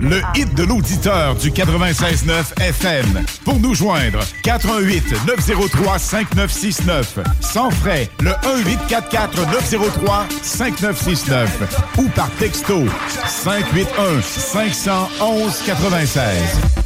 Le hit de l'auditeur du 96.9 FM. Pour nous joindre, 88 903 5969. Sans frais, le 1844 903 5969. Ou par texto, 581 511 96.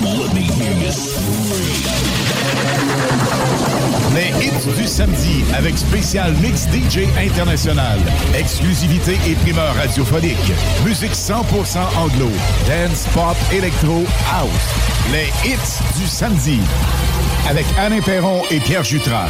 Les hits du samedi avec spécial mix DJ international. Exclusivité et primeur radiophonique. Musique 100% anglo. Dance, pop, électro, house. Les hits du samedi. Avec Alain Perron et Pierre Jutras.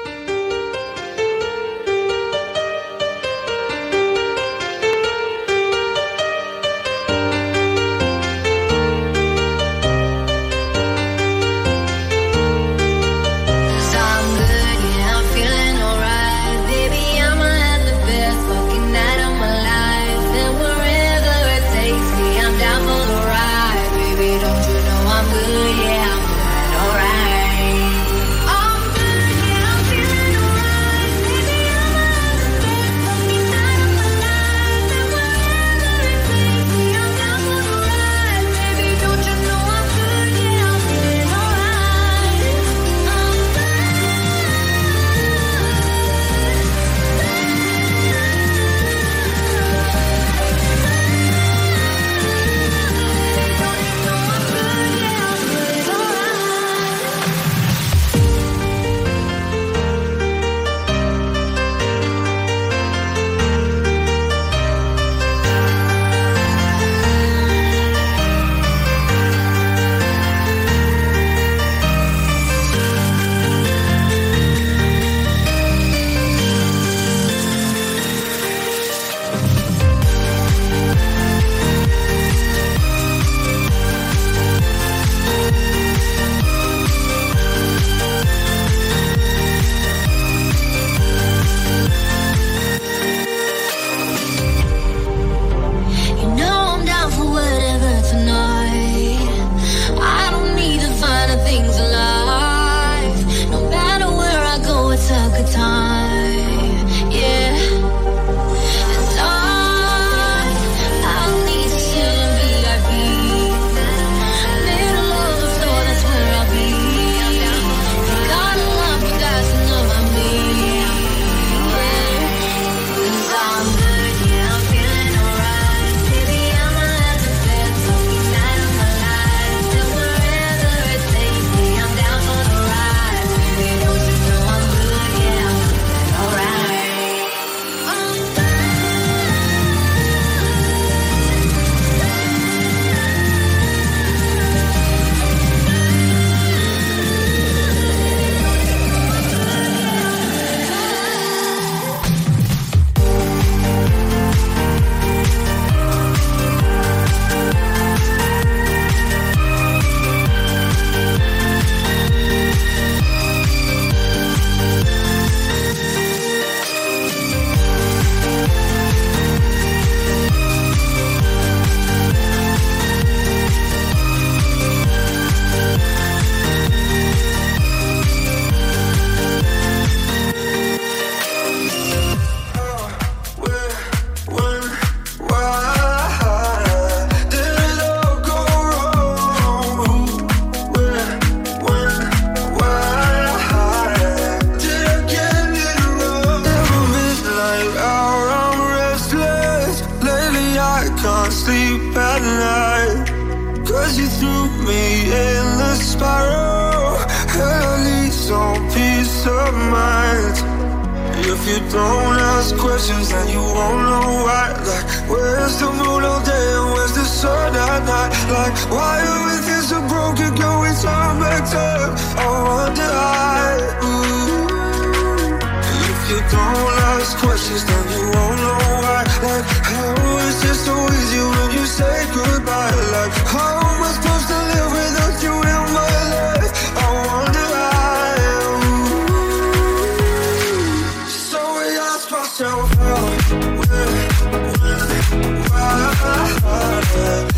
harder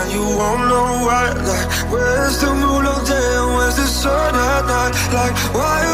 and you won't know why. Like, where's the moon of day? Where's the sun at night? Like, why?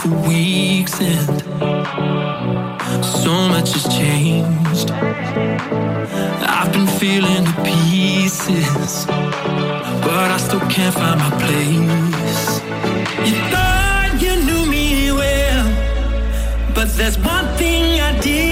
for the week's end. So much has changed. I've been feeling the pieces, but I still can't find my place. You thought you knew me well, but there's one thing I did.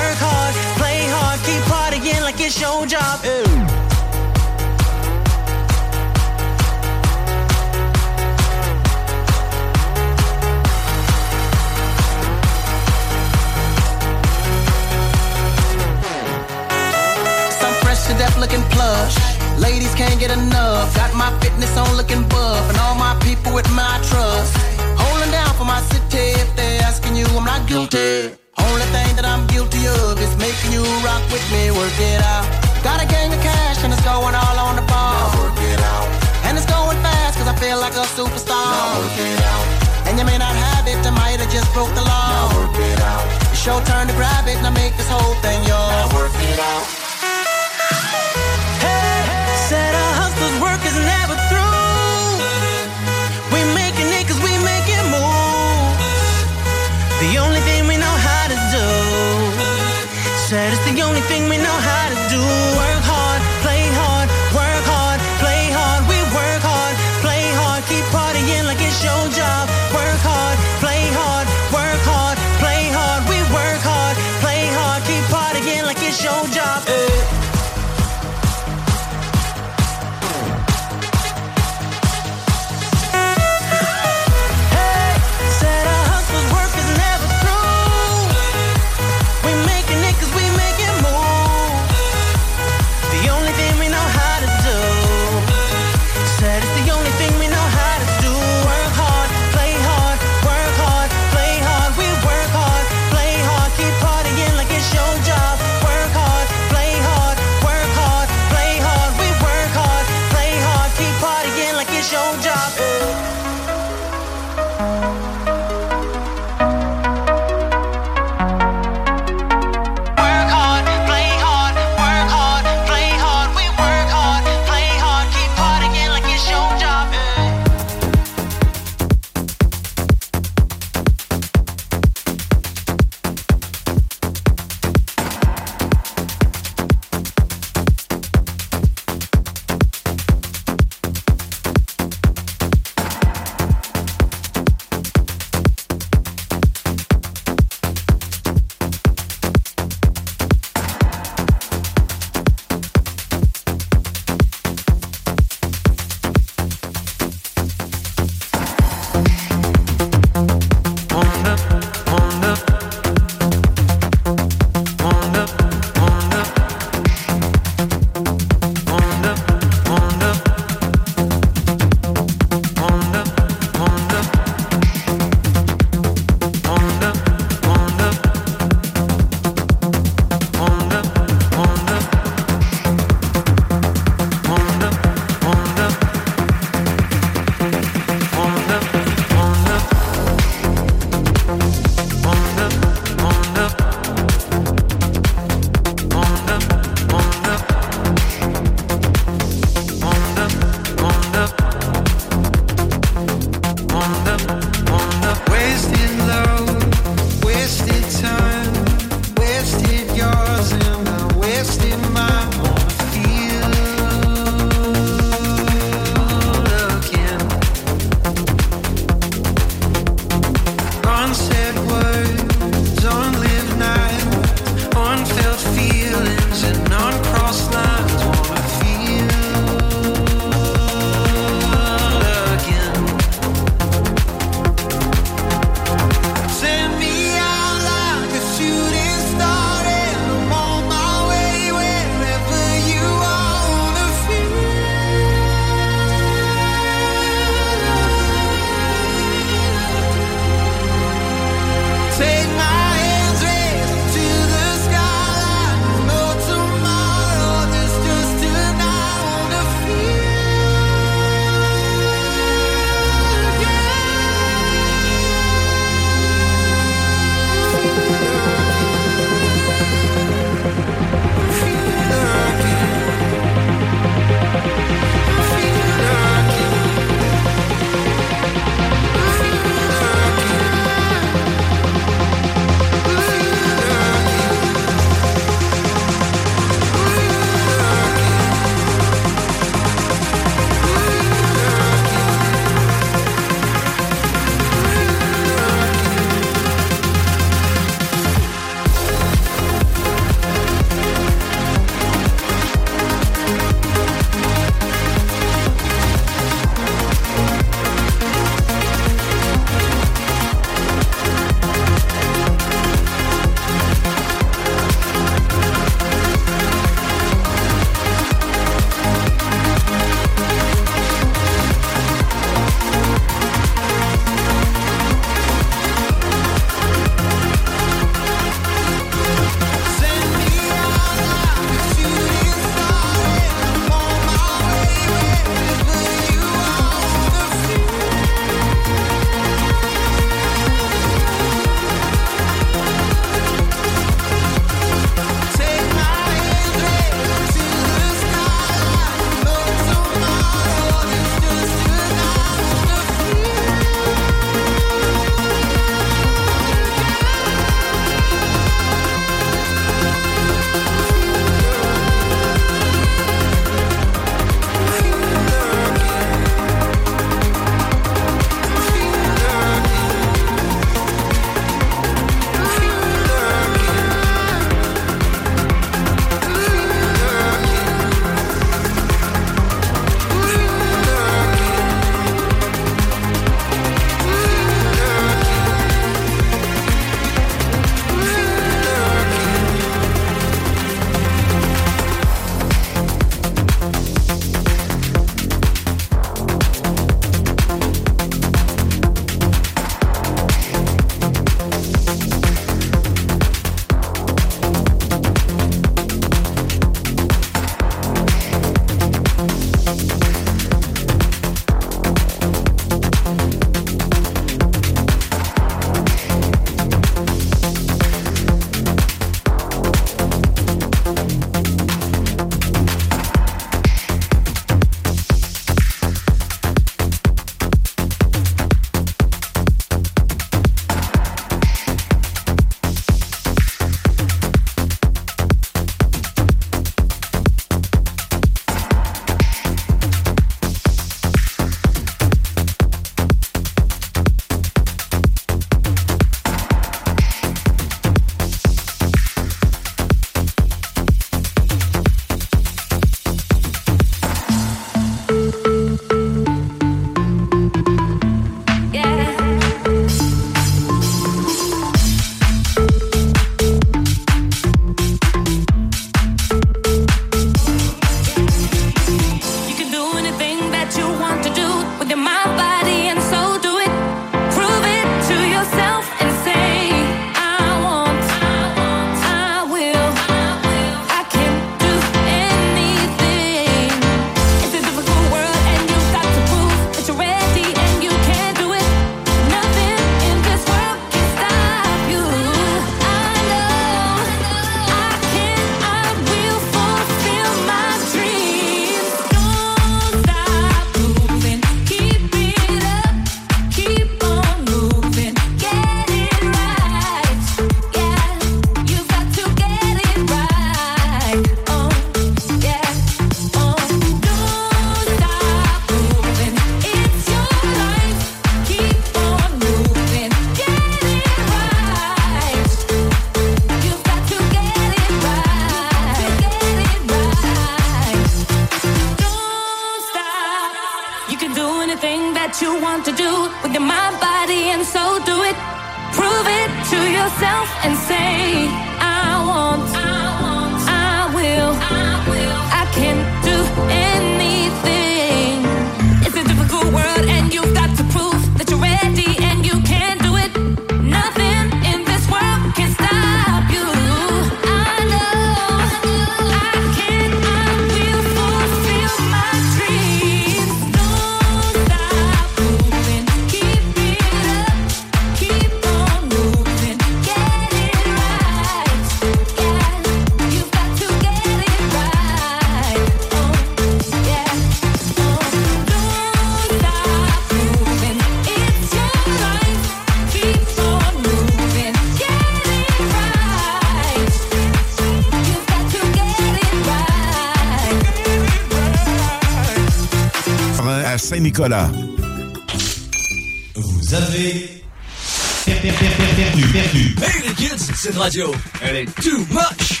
elle est too much.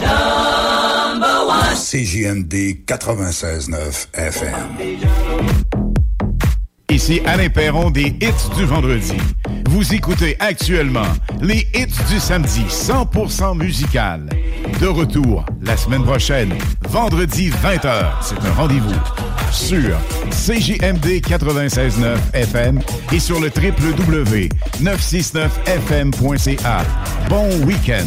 Number one. CJMD 96.9 FM. Ici Alain Perron des hits du vendredi. Vous écoutez actuellement les hits du samedi 100% musical. De retour la semaine prochaine, vendredi 20h. C'est un rendez-vous sur CJMD 96.9 FM et sur le www.969fm.ca. Bon week-end!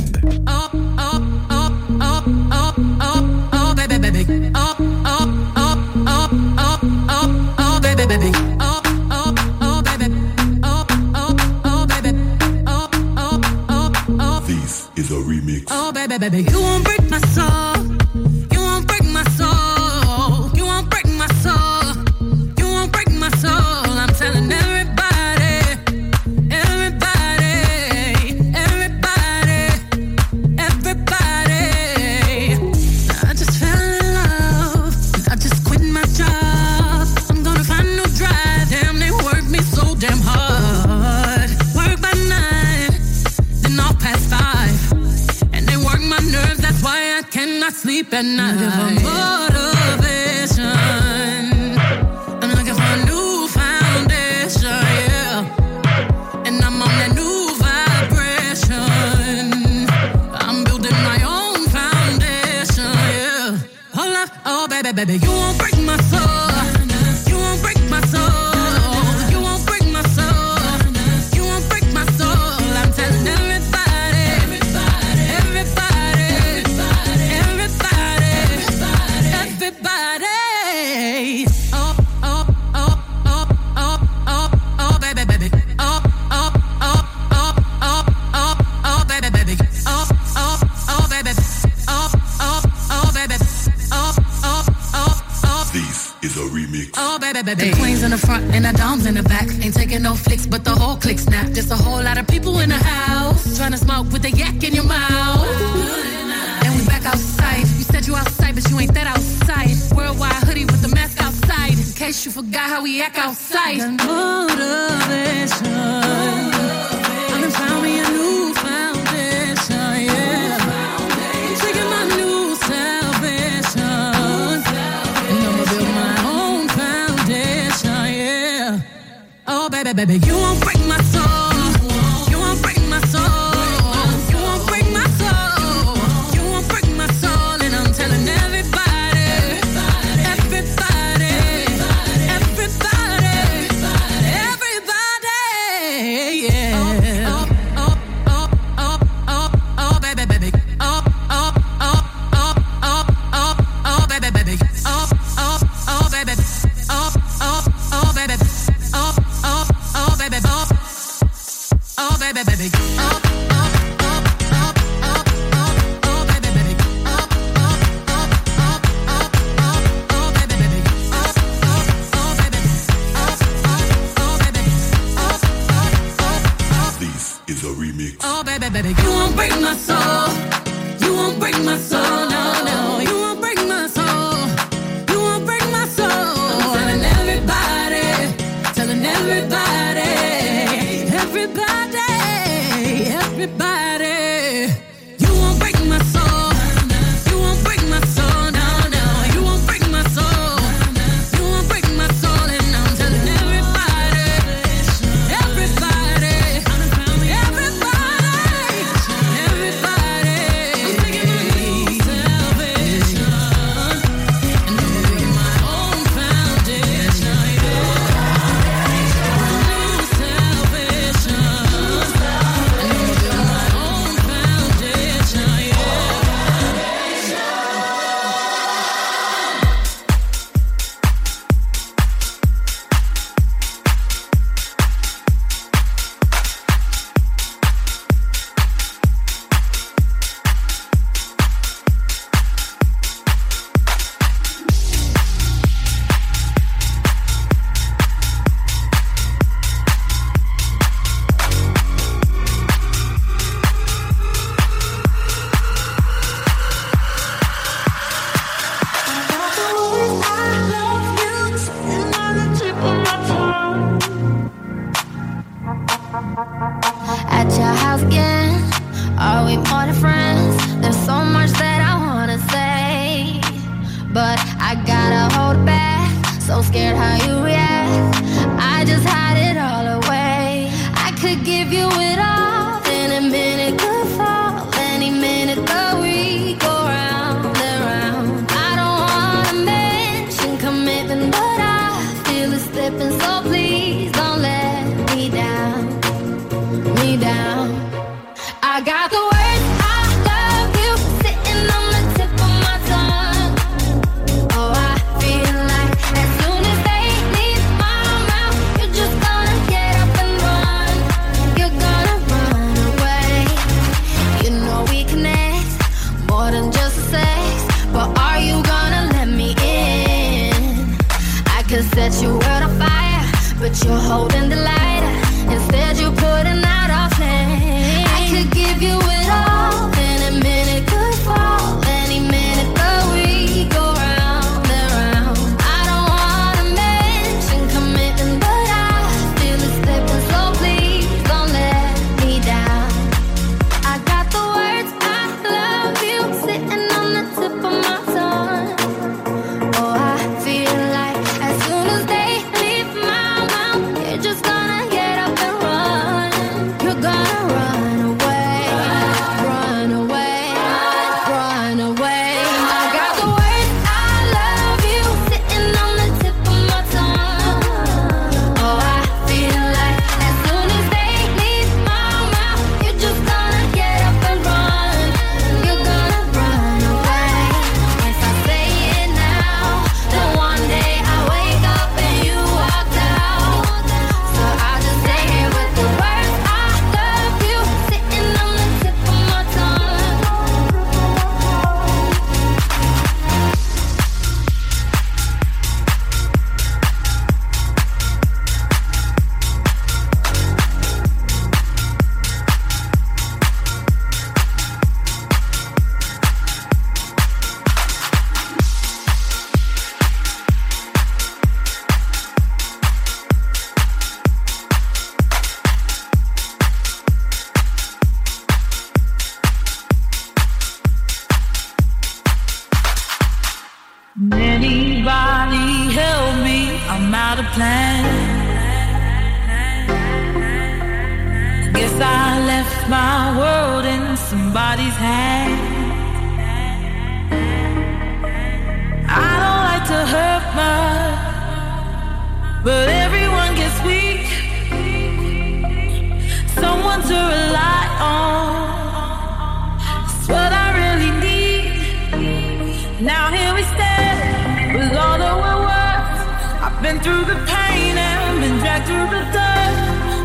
through the pain and been dragged through the dirt.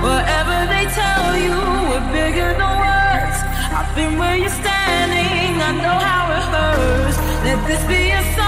Whatever they tell you, we're bigger than words. I've been where you're standing, I know how it hurts. Let this be a sign.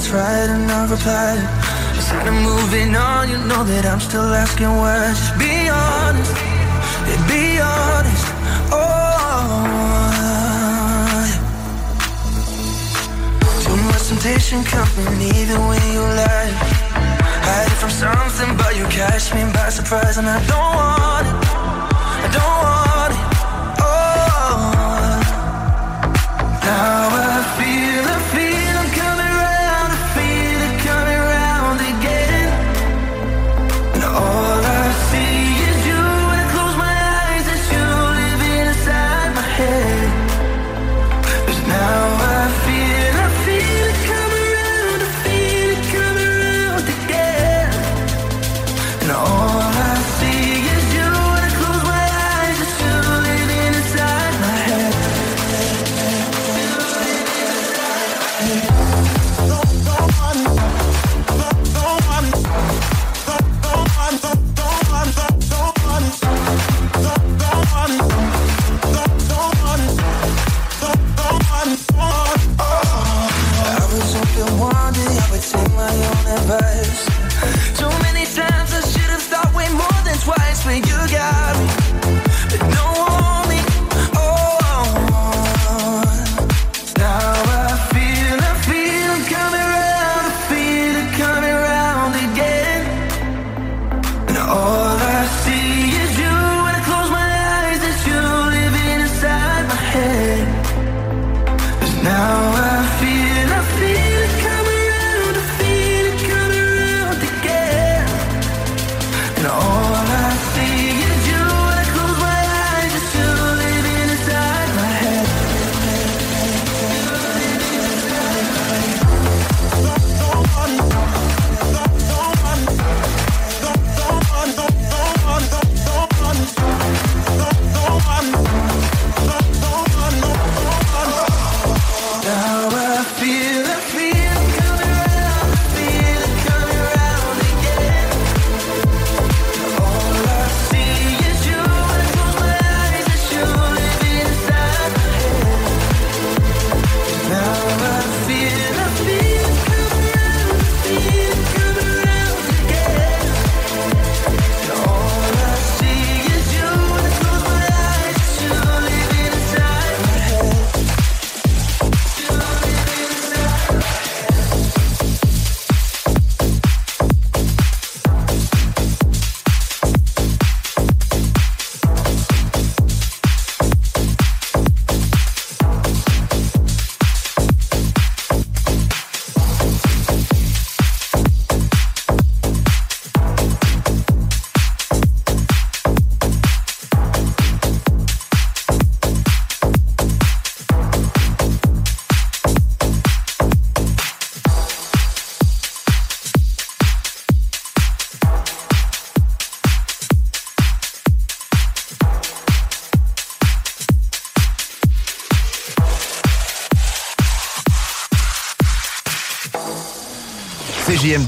I'll try to not reply. Instead of moving on, you know that I'm still asking why. Just be honest, yeah, be honest. Oh, too much temptation coming either way you lie. Hide from something, but you catch me by surprise, and I don't want it. I don't want it. Oh, now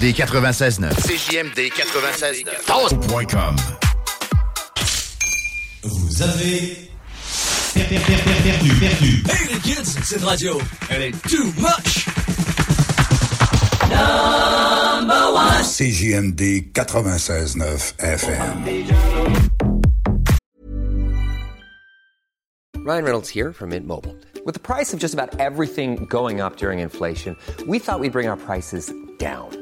CJMD 96.9. CJMD 96.9. Vous avez per- per- per- per- perdu, perdu. Hey les kids, cette radio, elle est too much. Number one. CJMD 96.9 FM. Ryan Reynolds here from Mint Mobile. With the price of just about everything going up during inflation, we thought we'd bring our prices down.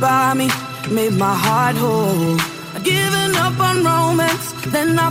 by me, made my heart whole. I given up on romance, then I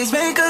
always make us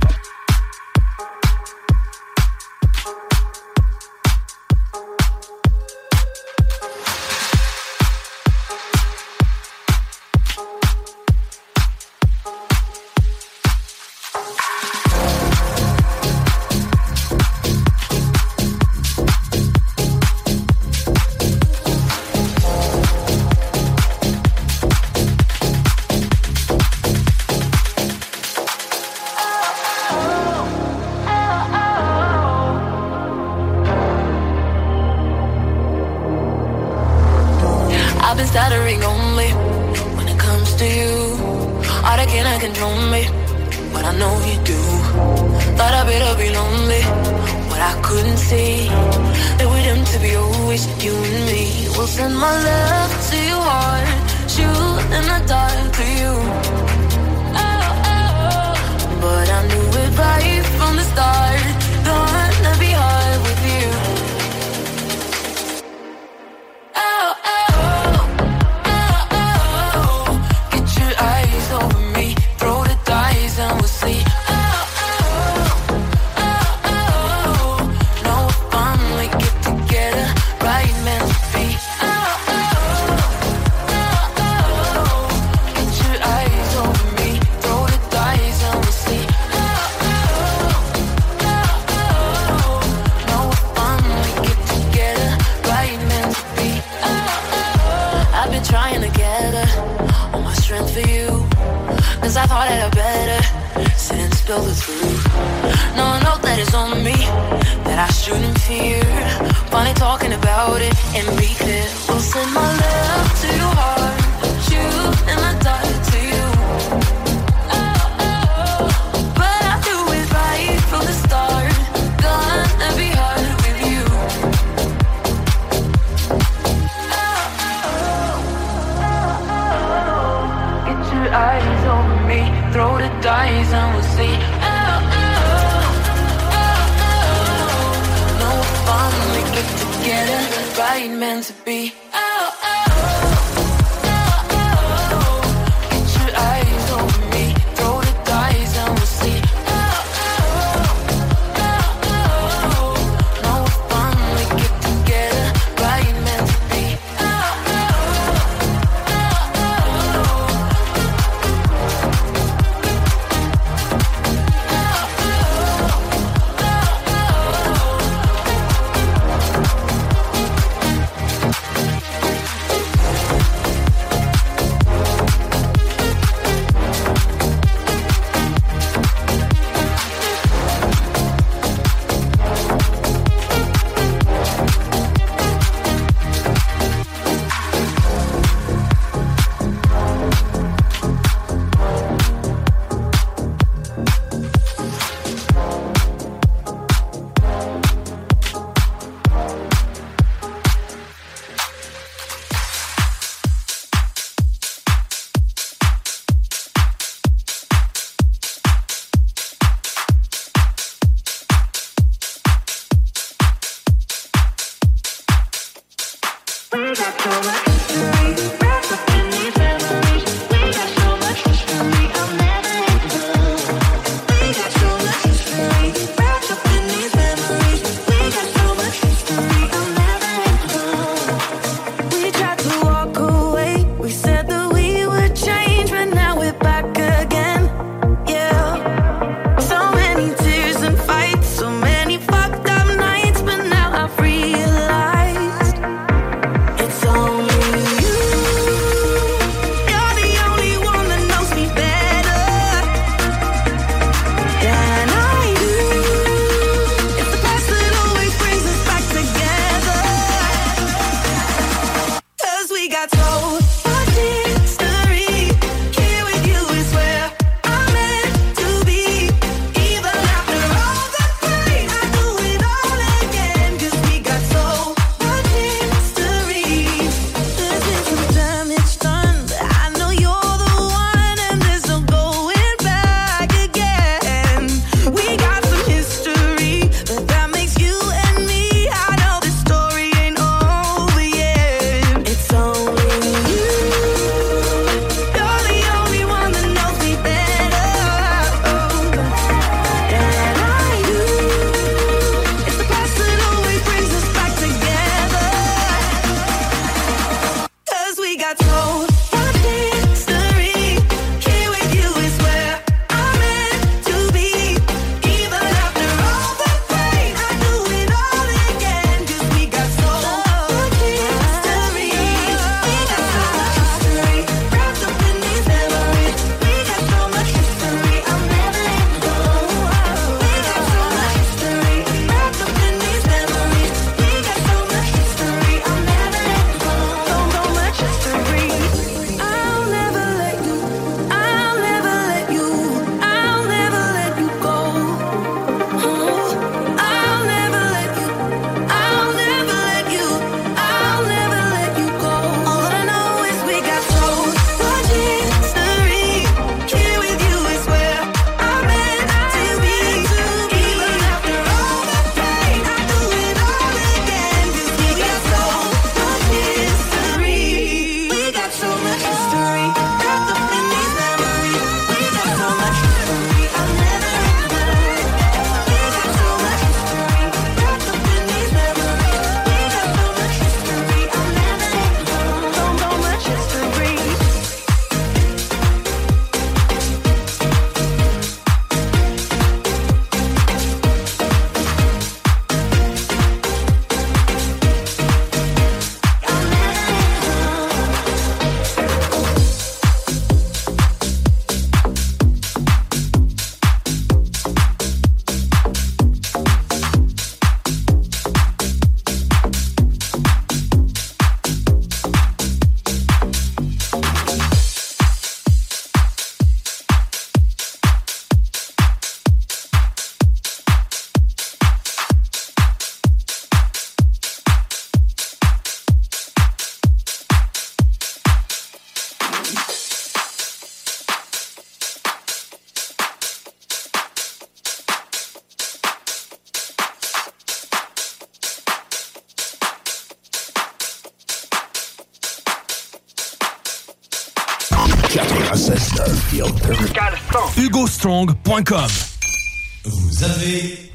Vous avez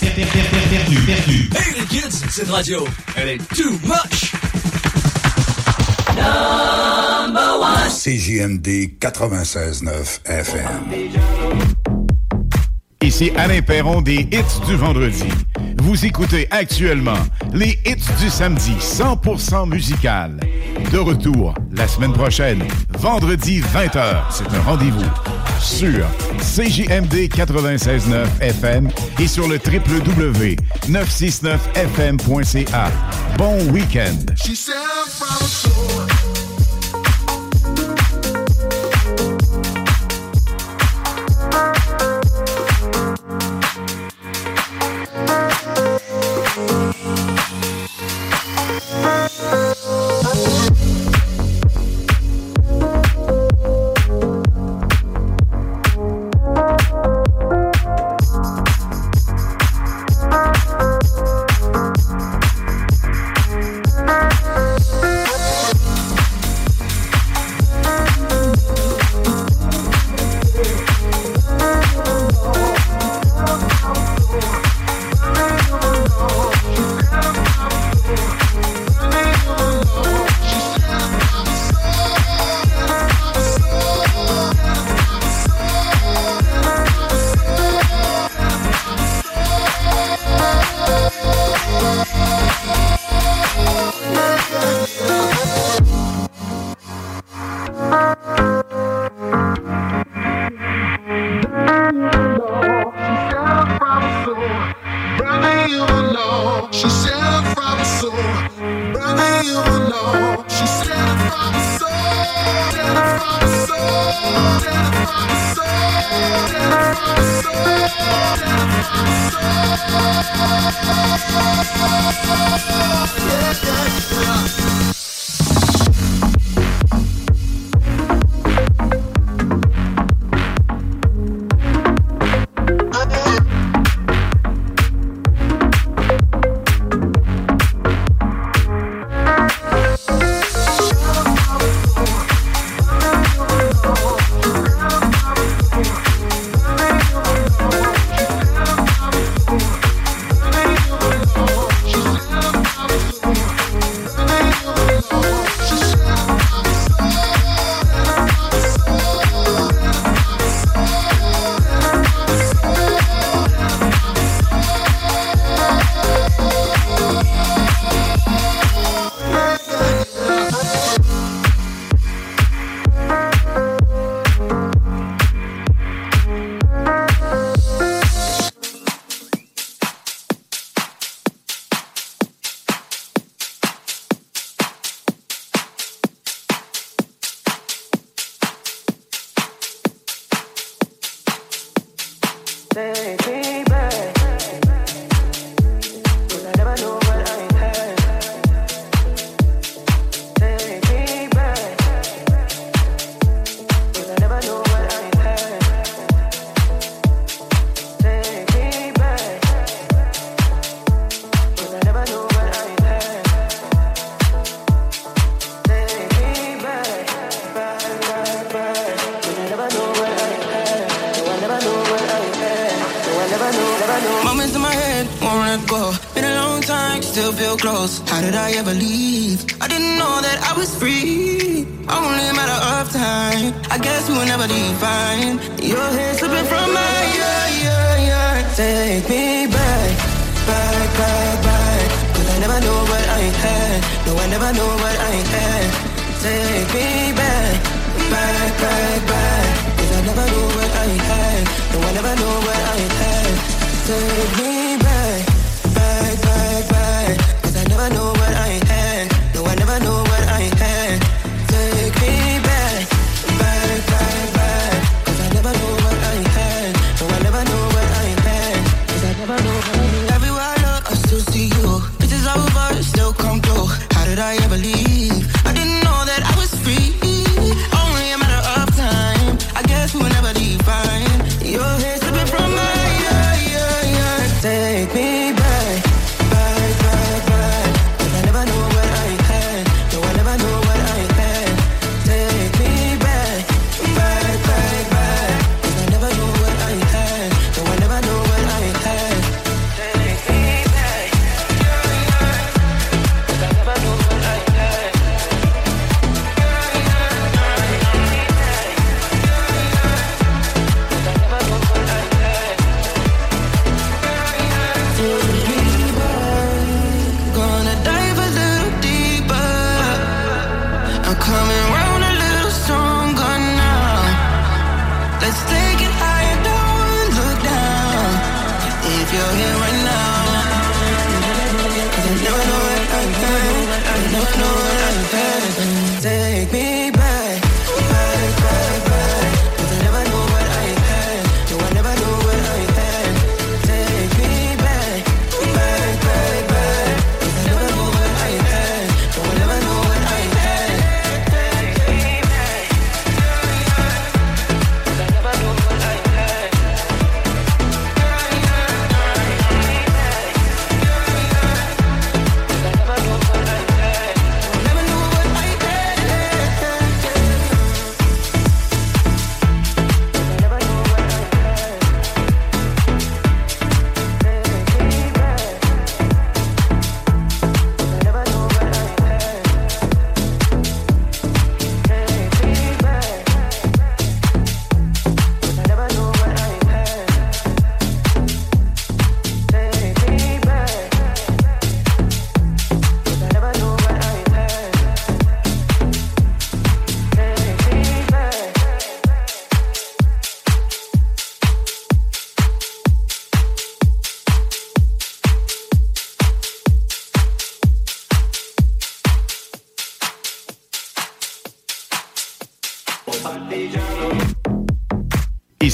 perdu, perdu. Hey les kids, cette radio, elle est too much. Number one. CJMD 96.9 FM. Ici Alain Perron des Hits du vendredi. Vous écoutez actuellement les Hits du samedi 100% musical. De retour la semaine prochaine, vendredi 20h. C'est un rendez-vous sur CJMD 96.9 FM et sur le www.969fm.ca. Bon week-end!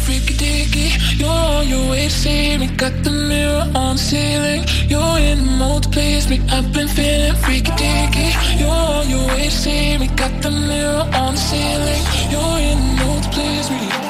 freaky dicky. You're on your way to see me. Got the mirror on the ceiling. You're in the mood to please me. I've been feeling freaky dicky. You're on your way to see me. Got the mirror on the ceiling. You're in the mood to please me.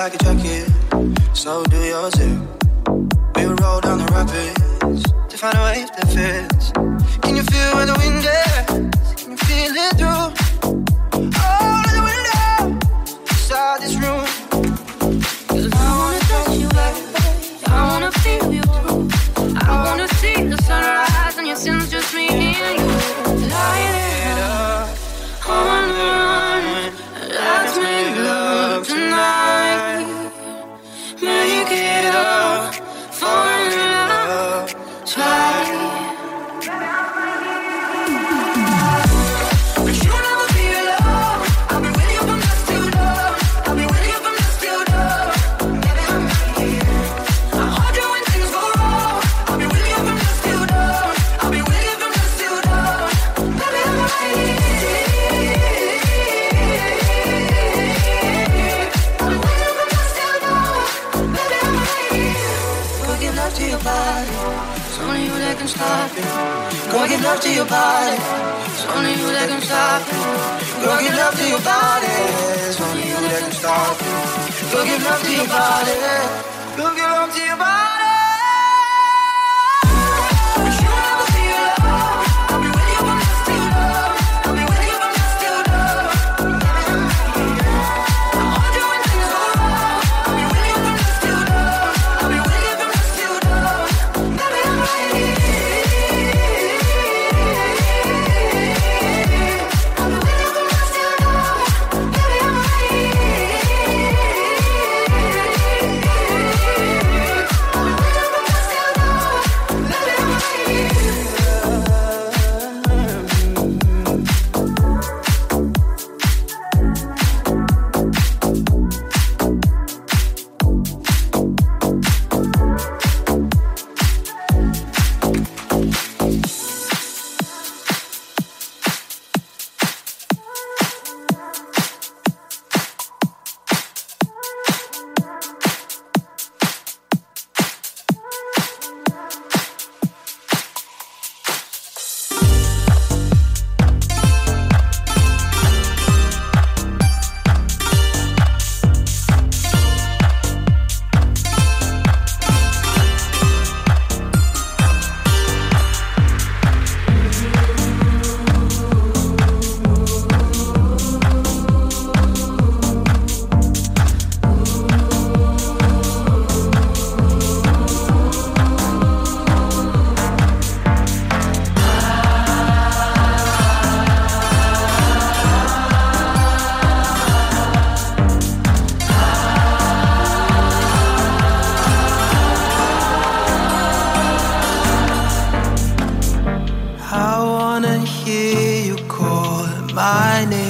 like a jacket. I need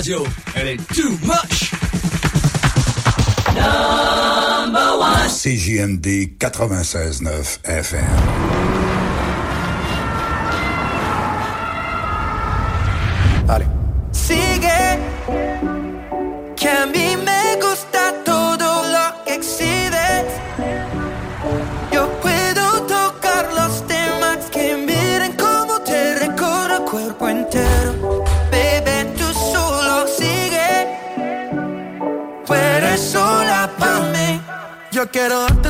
radio, elle est too much. Number one. CJMD 96.9 FM. quiero darte